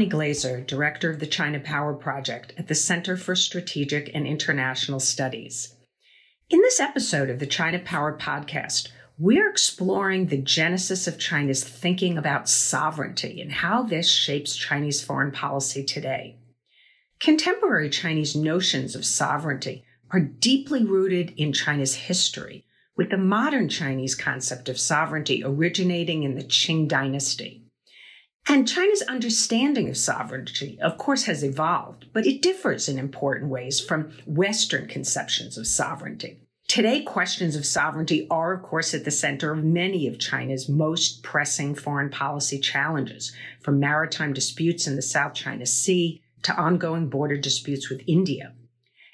Bonnie Glaser, Director of the China Power Project at the Center for Strategic and International Studies. In this episode of the China Power Podcast, we're exploring the genesis of China's thinking about sovereignty and how this shapes Chinese foreign policy today. Contemporary Chinese notions of sovereignty are deeply rooted in China's history, with the modern Chinese concept of sovereignty originating in the Qing dynasty. And China's understanding of sovereignty, of course, has evolved, but it differs in important ways from Western conceptions of sovereignty. Today, questions of sovereignty are, of course, at the center of many of China's most pressing foreign policy challenges, from maritime disputes in the South China Sea to ongoing border disputes with India.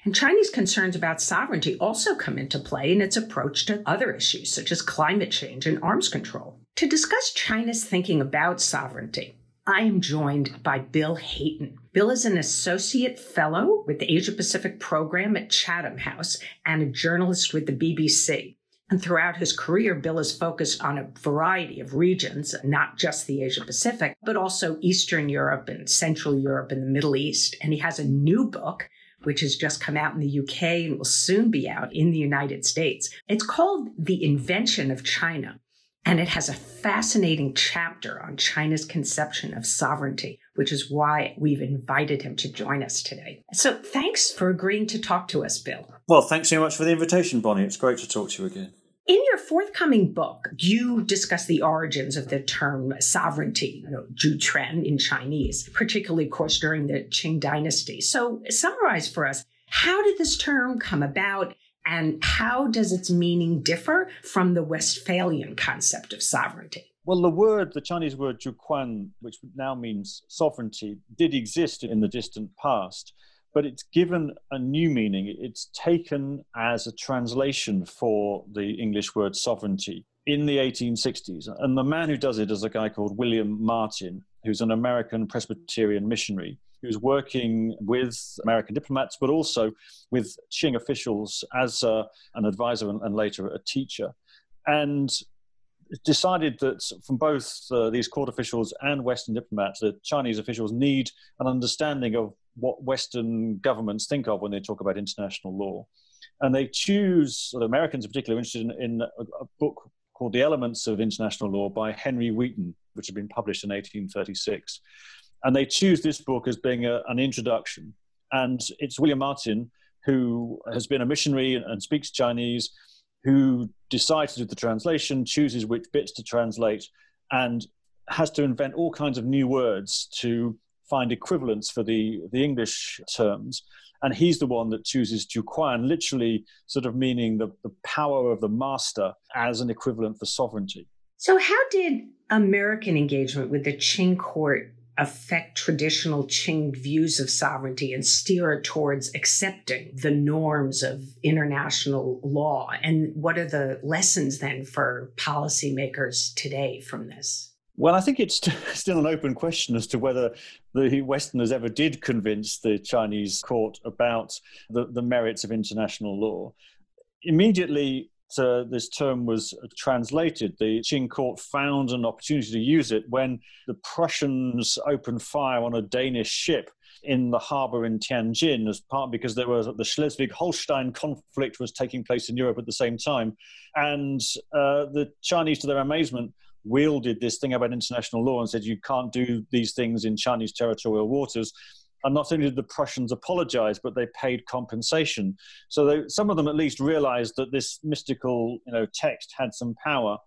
And Chinese concerns about sovereignty also come into play in its approach to other issues, such as climate change and arms control. To discuss China's thinking about sovereignty, I am joined by Bill Hayton. Bill is an associate fellow with the Asia Pacific program at Chatham House and a journalist with the BBC. And throughout his career, Bill has focused on a variety of regions, not just the Asia Pacific, but also Eastern Europe and Central Europe and the Middle East. And he has a new book, which has just come out in the UK and will soon be out in the United States. It's called The Invention of China and it has a fascinating chapter on China's conception of sovereignty, which is why we've invited him to join us today. So thanks for agreeing to talk to us, Bill. Well, thanks so much for the invitation, Bonnie. It's great to talk to you again. In your forthcoming book, you discuss the origins of the term sovereignty, you know, in Chinese, particularly, of course, during the Qing dynasty. So, summarize for us how did this term come about and how does its meaning differ from the Westphalian concept of sovereignty? Well, the word, the Chinese word Zhuquan, which now means sovereignty, did exist in the distant past, but it's given a new meaning. It's taken as a translation for the English word sovereignty in the 1860s. And the man who does it is a guy called William Martin, who's an American Presbyterian missionary who's working with American diplomats, but also with Qing officials as uh, an advisor and, and, later a teacher. And decided that from both uh, these court officials and Western diplomats, that Chinese officials need an understanding of what Western governments think of when they talk about international law. And they choose, the Americans in particular, interested in, in a, a book called The Elements of International Law by Henry Wheaton, which had been published in 1836. And they choose this book as being a, an introduction. And it's William Martin, who has been a missionary and, and speaks Chinese, who decides to do the translation, chooses which bits to translate, and has to invent all kinds of new words to find equivalents for the, the English terms. And he's the one that chooses Zhuquan, literally sort of meaning the, the power of the master as an equivalent for sovereignty. So, how did American engagement with the Qing court affect traditional Qing views of sovereignty and steer it towards accepting the norms of international law? And what are the lessons then for policymakers today from this? Well, I think it's still an open question as to whether the Westerners ever did convince the Chinese court about the, the merits of international law. Immediately uh, this term was translated, the Qing court found an opportunity to use it when the Prussians opened fire on a Danish ship in the harbor in Tianjin, as part because there was the Schleswig-Holstein conflict was taking place in Europe at the same time, and uh, the Chinese, to their amazement, wielded this thing about international law and said you can't do these things in Chinese territorial waters. And not only did the Prussians apologize, but they paid compensation. So they, some of them at least realized that this mystical you know, text had some power.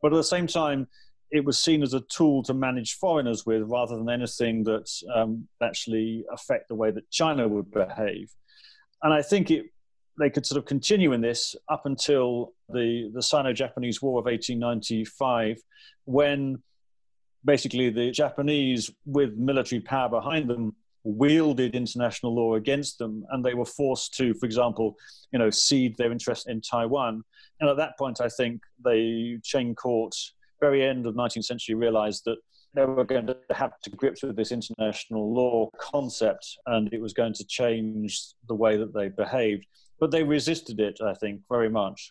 But at the same time, it was seen as a tool to manage foreigners with rather than anything that um, actually affect the way that China would behave. And I think it, they could sort of continue in this up until the, the Sino Japanese War of 1895, when basically the Japanese, with military power behind them, wielded international law against them, and they were forced to, for example, you know, cede their interest in Taiwan. And at that point, I think the Qing court, very end of the 19th century, realized that they were going to have to grips with this international law concept, and it was going to change the way that they behaved. But they resisted it, I think, very much.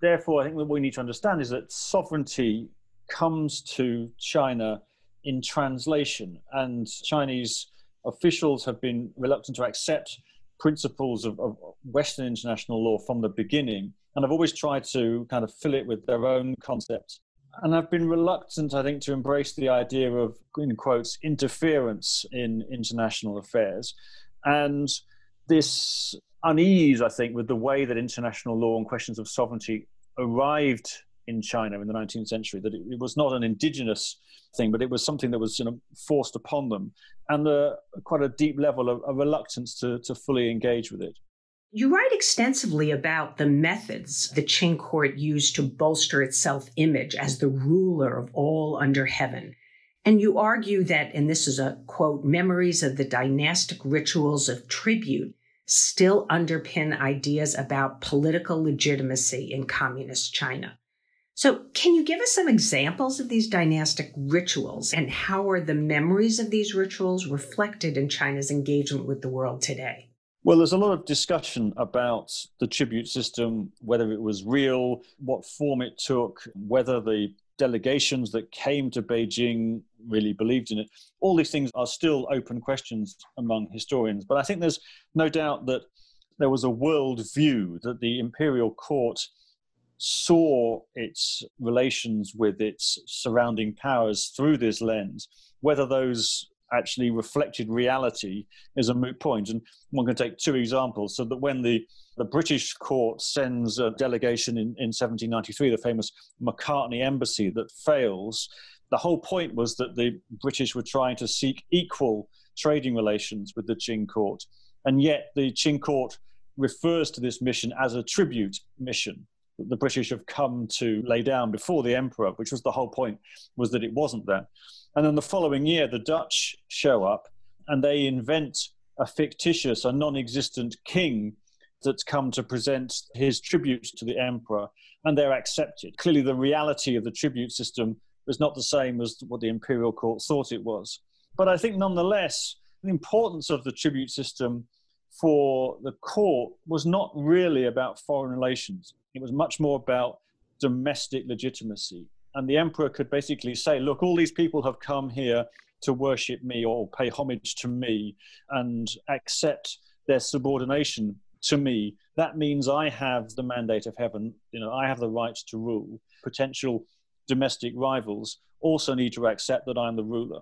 Therefore, I think what we need to understand is that sovereignty comes to China in translation, and Chinese officials have been reluctant to accept principles of, of, Western international law from the beginning, and have always tried to kind of fill it with their own concepts. And I've been reluctant, I think, to embrace the idea of, in quotes, interference in international affairs. And this unease, I think, with the way that international law and questions of sovereignty arrived in China in the 19th century, that it, it was not an indigenous thing, but it was something that was you know, forced upon them, and a, quite a deep level of reluctance to, to fully engage with it. You write extensively about the methods the Qing court used to bolster its self image as the ruler of all under heaven. And you argue that, and this is a quote, memories of the dynastic rituals of tribute still underpin ideas about political legitimacy in communist China. So, can you give us some examples of these dynastic rituals and how are the memories of these rituals reflected in China's engagement with the world today? Well, there's a lot of discussion about the tribute system, whether it was real, what form it took, whether the delegations that came to Beijing really believed in it. All these things are still open questions among historians. But I think there's no doubt that there was a world view that the imperial court saw its relations with its surrounding powers through this lens. Whether those actually reflected reality is a moot point. And one can take two examples. So that when the, the British court sends a delegation in, in 1793, the famous Macartney Embassy that fails, the whole point was that the British were trying to seek equal trading relations with the Qing court. And yet the Qing court refers to this mission as a tribute mission the British have come to lay down before the emperor, which was the whole point, was that it wasn't there. And then the following year, the Dutch show up and they invent a fictitious, a non existent king that's come to present his tributes to the emperor, and they're accepted. Clearly, the reality of the tribute system was not the same as what the imperial court thought it was. But I think, nonetheless, the importance of the tribute system for the court was not really about foreign relations. It was much more about domestic legitimacy and the emperor could basically say, look, all these people have come here to worship me or pay homage to me and accept their subordination to me. That means I have the mandate of heaven. You know, I have the right to rule. Potential domestic rivals also need to accept that I'm the ruler.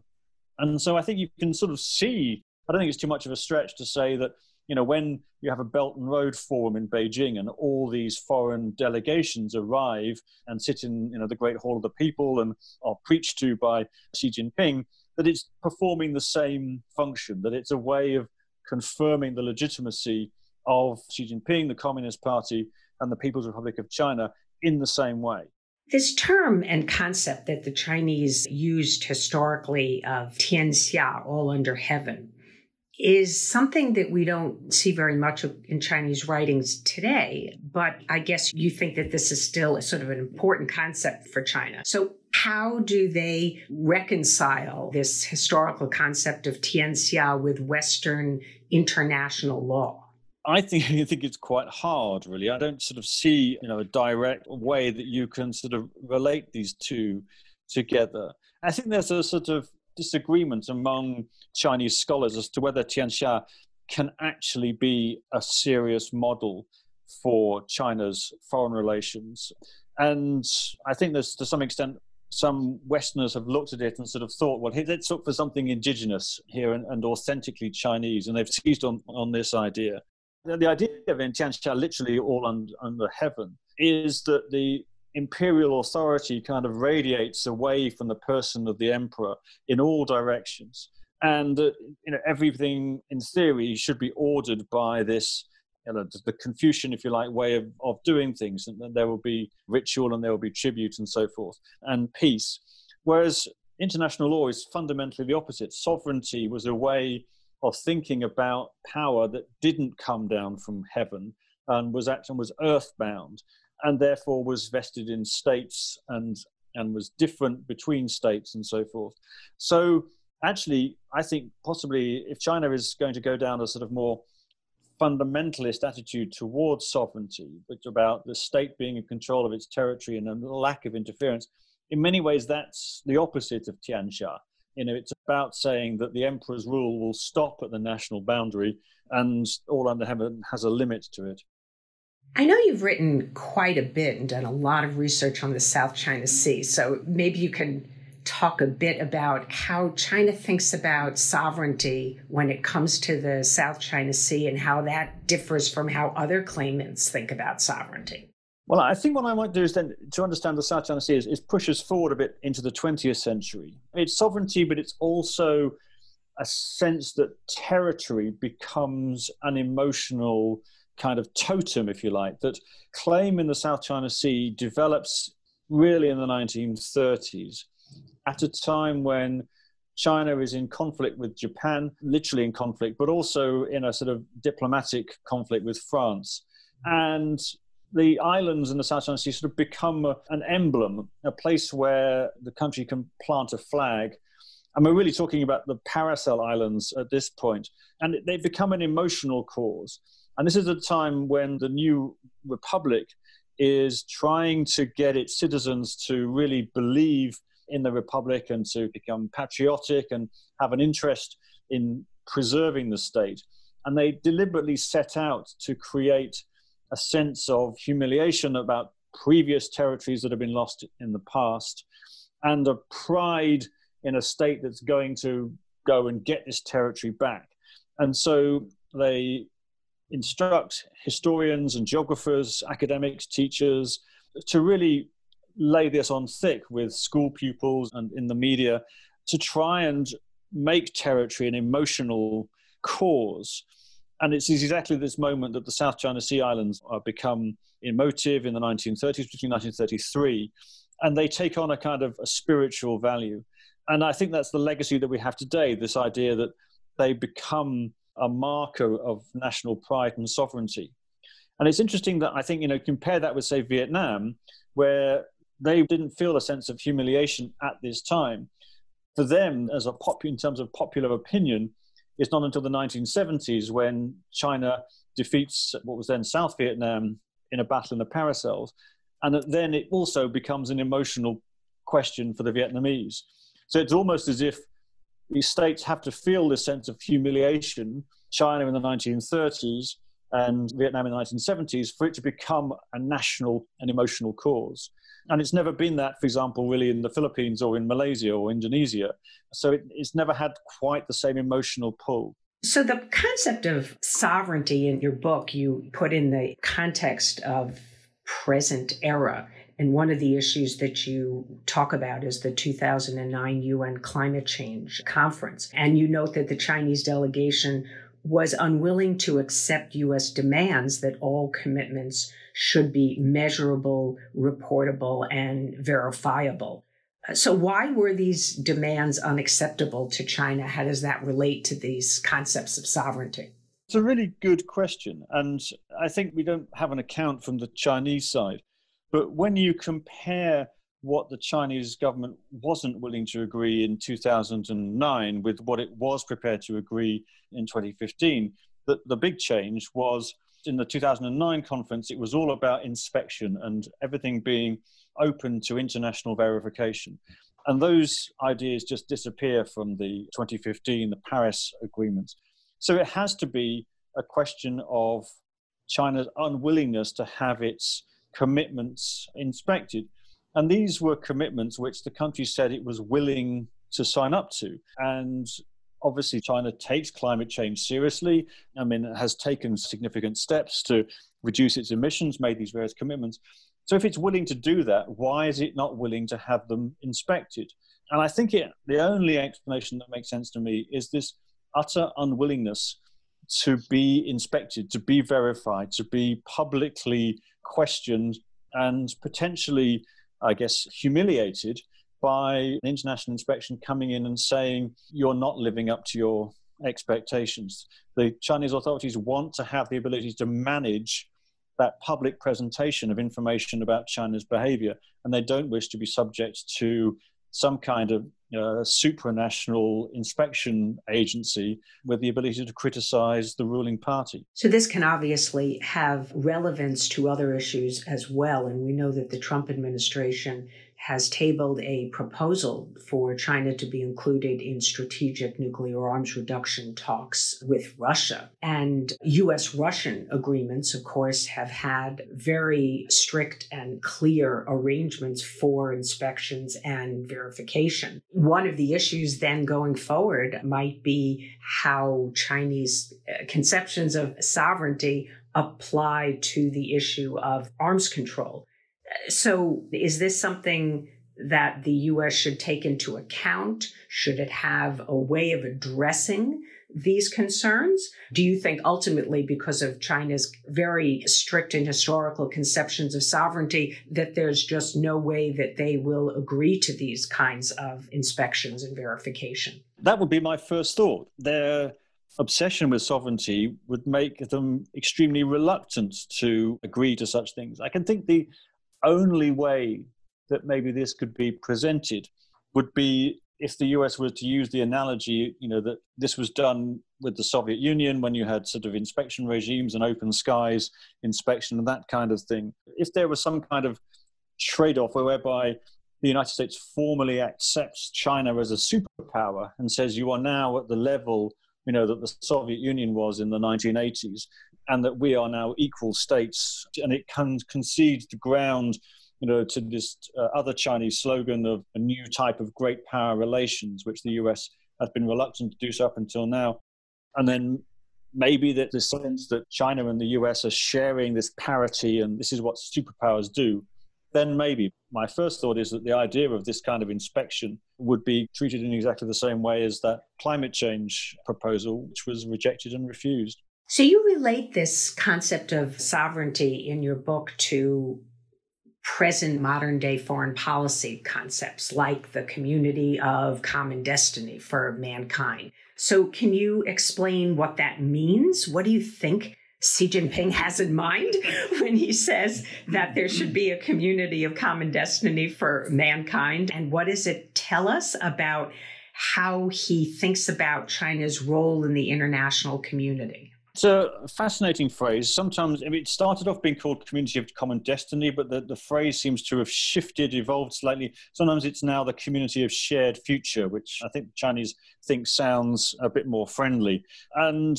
And so I think you can sort of see, I don't think it's too much of a stretch to say that you know, when you have a Belt and Road Forum in Beijing and all these foreign delegations arrive and sit in, you know, the Great Hall of the People and are preached to by Xi Jinping, that it's performing the same function, that it's a way of confirming the legitimacy of Xi Jinping, the Communist Party, and the People's Republic of China in the same way. This term and concept that the Chinese used historically of Tianxia, all under heaven, is something that we don't see very much in Chinese writings today. But I guess you think that this is still a sort of an important concept for China. So how do they reconcile this historical concept of Tianxia with Western international law? I think I think it's quite hard, really. I don't sort of see, you know, a direct way that you can sort of relate these two together. I think there's a sort of disagreement among Chinese scholars as to whether Tianxia can actually be a serious model for China's foreign relations. And I think there's to some extent some Westerners have looked at it and sort of thought, well, let's look for something indigenous here and, and authentically Chinese, and they've seized on, on this idea. The, idea of Tianxia, literally all under, under heaven, is that the imperial authority kind of radiates away from the person of the emperor in all directions. And uh, you know everything in theory should be ordered by this you know the confucian if you like way of, of doing things and there will be ritual and there will be tribute and so forth and peace. Whereas international law is fundamentally the opposite. Sovereignty was a way of thinking about power that didn't come down from heaven and was actually was earthbound and therefore was vested in states and and was different between states and so forth. So actually, I think possibly if China is going to go down a sort of more fundamentalist attitude towards sovereignty, which about the state being in control of its territory and a lack of interference, in many ways that's the opposite of Tianxia. You know, it's about saying that the emperor's rule will stop at the national boundary and all under heaven has a limit to it. I know you've written quite a bit and done a lot of research on the South China Sea, so maybe you can talk a bit about how China thinks about sovereignty when it comes to the South China Sea and how that differs from how other claimants think about sovereignty. Well, I think what I might do is then to understand the South China Sea is, is push us forward a bit into the 20th century. It's sovereignty, but it's also a sense that territory becomes an emotional kind of totem, if you like, that claim in the South China Sea develops really in the 1930s at a time when China is in conflict with Japan, literally in conflict, but also in a sort of diplomatic conflict with France. And the islands in the South China Sea sort of become a, an emblem, a place where the country can plant a flag. And we're really talking about the Paracel Islands at this point. And they've become an emotional cause. And this is a time when the new republic is trying to get its citizens to really believe in the republic and to become patriotic and have an interest in preserving the state. And they deliberately set out to create a sense of humiliation about previous territories that have been lost in the past and a pride in a state that's going to go and get this territory back. And so they instruct historians and geographers, academics, teachers to really lay this on thick with school pupils and in the media to try and make territory an emotional cause. And it's exactly this moment that the South China Sea Islands become emotive in the 1930s, between 1933, and they take on a kind of a spiritual value. And I think that's the legacy that we have today this idea that they become a marker of national pride and sovereignty. And it's interesting that I think, you know, compare that with, say, Vietnam, where they didn't feel a sense of humiliation at this time. For them, as a pop, in terms of popular opinion, it's not until the 1970s when China defeats what was then South Vietnam in a battle in the Paracels, and then it also becomes an emotional question for the Vietnamese. So it's almost as if these states have to feel this sense of humiliation, China in the 1930s and Vietnam in the 1970s, for it to become a national and emotional cause. And it's never been that, for example, really in the Philippines or in Malaysia or Indonesia. So it, it's never had quite the same emotional pull. So, the concept of sovereignty in your book, you put in the context of present era. And one of the issues that you talk about is the 2009 UN Climate Change Conference. And you note that the Chinese delegation was unwilling to accept U.S. demands that all commitments should be measurable, reportable, and verifiable. So, why were these demands unacceptable to China? How does that relate to these concepts of sovereignty? It's a really good question. And I think we don't have an account from the Chinese side. But when you compare what the Chinese government wasn't willing to agree in 2009 with what it was prepared to agree in 2015, that the big change was in the 2009 conference, it was all about inspection and everything being open to international verification. And those ideas just disappear from the 2015, the Paris agreements. So it has to be a question of China's unwillingness to have its commitments inspected. And these were commitments which the country said it was willing to sign up to. And obviously, China takes climate change seriously. I mean, it has taken significant steps to reduce its emissions, made these various commitments. So, if it's willing to do that, why is it not willing to have them inspected? And I think it, the only explanation that makes sense to me is this utter unwillingness to be inspected, to be verified, to be publicly questioned, and potentially I guess, humiliated by an international inspection coming in and saying, you're not living up to your expectations. The Chinese authorities want to have the ability to manage that public presentation of information about China's behavior, and they don't wish to be subject to some kind of uh, supranational inspection agency with the ability to criticize the ruling party. So, this can obviously have relevance to other issues as well. And we know that the Trump administration has tabled a proposal for China to be included in strategic nuclear arms reduction talks with Russia. And US Russian agreements, of course, have had very strict and clear arrangements for inspections and verification. One of the issues then going forward might be how Chinese uh, conceptions of sovereignty apply to the issue of arms control. So, is this something that the US should take into account? Should it have a way of addressing these concerns? Do you think ultimately, because of China's very strict and historical conceptions of sovereignty, that there's just no way that they will agree to these kinds of inspections and verification? That would be my first thought. Their obsession with sovereignty would make them extremely reluctant to agree to such things. I can think the only way that maybe this could be presented would be if the US were to use the analogy, you know, that this was done with the Soviet Union when you had sort of inspection regimes and open skies inspection and that kind of thing. If there was some kind of trade off whereby the United States formally accepts China as a superpower and says you are now at the level you know that the Soviet Union was in the 1980s, and that we are now equal states, and it can concede the ground, you know, to this uh, other Chinese slogan of a new type of great power relations, which the U.S. has been reluctant to do so up until now, and then maybe that the sense that China and the US are sharing this parity and this is what superpowers do, then maybe. My first thought is that the idea of this kind of inspection would be treated in exactly the same way as that climate change proposal, which was rejected and refused. So you relate this concept of sovereignty in your book to present modern day foreign policy concepts like the community of common destiny for mankind. So, can you explain what that means? What do you think Xi Jinping has in mind when he says that there should be a community of common destiny for mankind? And what does it tell us about how he thinks about China's role in the international community? It's a fascinating phrase. Sometimes I mean, it started off being called Community of Common Destiny, but the, the phrase seems to have shifted, evolved slightly. Sometimes it's now the Community of Shared Future, which I think Chinese think sounds a bit more friendly. And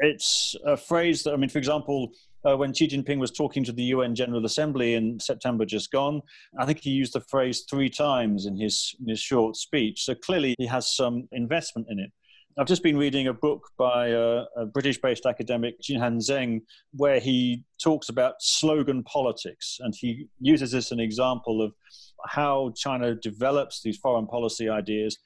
it's a phrase that, I mean, for example, uh, when Xi Jinping was talking to the UN General Assembly in September just gone, I think he used the phrase three times in his, in his short speech. So clearly he has some investment in it. I've just been reading a book by a, a British based academic, Jinghan Zeng, where he talks about slogan politics. And he uses this as an example of how China develops these foreign policy ideas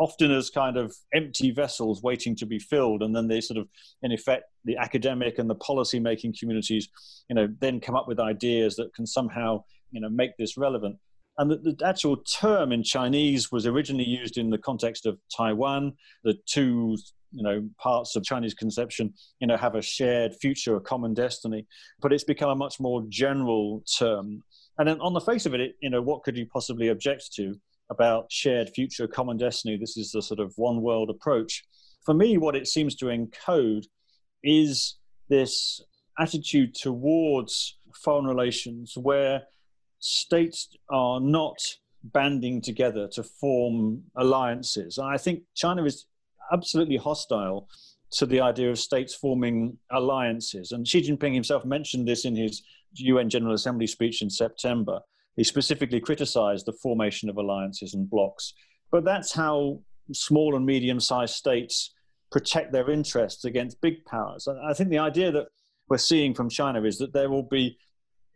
often as kind of empty vessels waiting to be filled and then they sort of in effect the academic and the policy making communities you know then come up with ideas that can somehow you know make this relevant. And the, the, actual term in chinese was originally used in the context of taiwan. The two you know parts of chinese conception you know have a shared future a common destiny but it's become a much more general term. And then on the face of it, it you know what could you possibly object to about shared future, common destiny. This is the sort of one world approach. For me, what it seems to encode is this attitude towards foreign relations where states are not banding together to form alliances. And I think China is absolutely hostile to the idea of states forming alliances. And Xi Jinping himself mentioned this in his UN General Assembly speech in September. He specifically criticized the formation of alliances and blocs. But that's how small and medium sized states protect their interests against big powers. And I think the idea that we're seeing from China is that there will be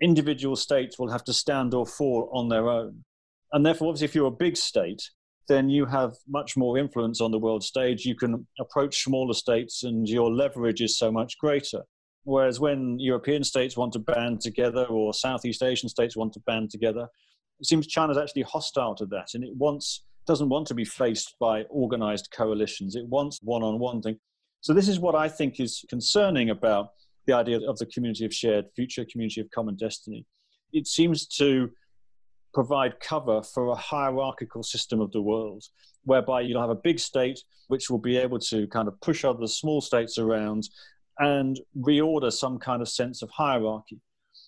individual states will have to stand or fall on their own. And therefore, obviously, if you're a big state, then you have much more influence on the world stage. You can approach smaller states, and your leverage is so much greater. Whereas when European states want to band together or Southeast Asian states want to band together, it seems China's actually hostile to that and it wants doesn't want to be faced by organized coalitions. It wants one-on-one thing. So this is what I think is concerning about the idea of the community of shared future, community of common destiny. It seems to provide cover for a hierarchical system of the world whereby you'll have a big state which will be able to kind of push other small states around and reorder some kind of sense of hierarchy.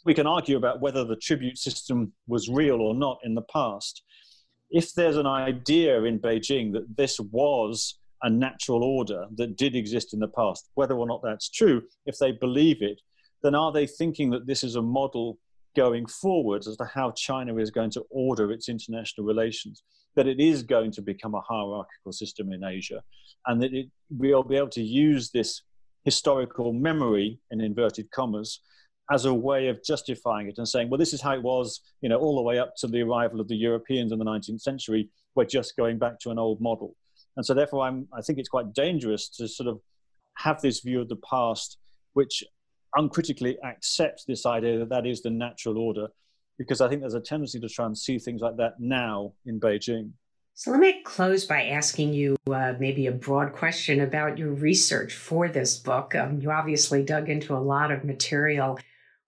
We can argue about whether the tribute system was real or not in the past. If there's an idea in Beijing that this was a natural order that did exist in the past, whether or not that's true, if they believe it, then are they thinking that this is a model going forward as to how China is going to order its international relations? That it is going to become a hierarchical system in Asia, and that it will be able to use this historical memory, in inverted commas, as a way of justifying it and saying, well, this is how it was, you know, all the way up to the arrival of the Europeans in the 19th century. We're just going back to an old model. And so, therefore, I'm, I think it's quite dangerous to sort of have this view of the past, which uncritically accepts this idea that that is the natural order, because I think there's a tendency to try and see things like that now in Beijing. So let me close by asking you uh, maybe a broad question about your research for this book. Um, you obviously dug into a lot of material.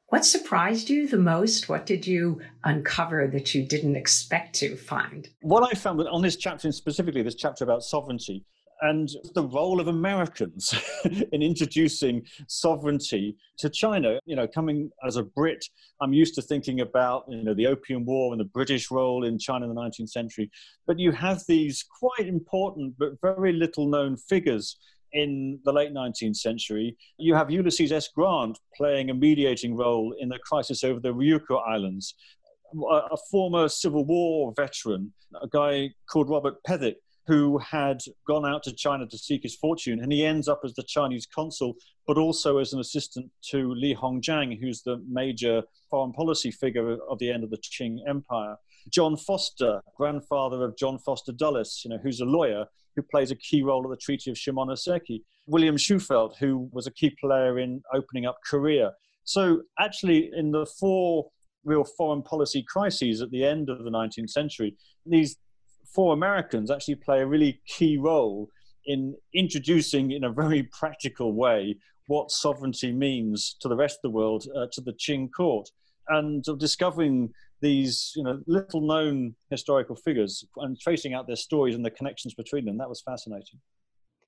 What surprised you the most? What did you uncover that you didn't expect to find? What I found on this chapter, and specifically this chapter about sovereignty, and the role of Americans in introducing sovereignty to China. You know, coming as a Brit, I'm used to thinking about you know the Opium War and the British role in China in the 19th century, but you have these quite important but very little known figures in the late 19th century. You have Ulysses S. Grant playing a mediating role in the crisis over the Ryukyu Islands. A former Civil War veteran, a guy called Robert Pethick, who had gone out to China to seek his fortune, and he ends up as the Chinese consul, but also as an assistant to Li Hongzhang, who's the major foreign policy figure of the end of the Qing Empire. John Foster, grandfather of John Foster Dulles, you know, who's a lawyer who plays a key role at the Treaty of Shimonoseki. William Shufeldt, who was a key player in opening up Korea. So actually, in the four real foreign policy crises at the end of the 19th century, these four Americans actually play a really key role in introducing, in a very practical way, what sovereignty means to the rest of the world, uh, to the Qing court, and of discovering these, you know, little known historical figures and tracing out their stories and the connections between them. That was fascinating.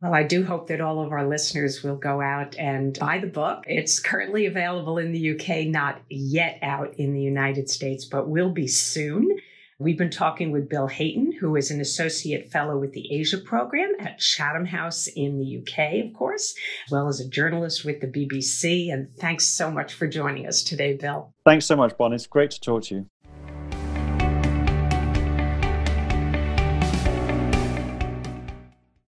Well, I do hope that all of our listeners will go out and buy the book. It's currently available in the UK, not yet out in the United States, but will be soon. We've been talking with Bill Hayton, who is an associate fellow with the Asia program at Chatham House in the UK, of course, as well as a journalist with the BBC. And thanks so much for joining us today, Bill. Thanks so much, Bon. It's great to talk to you.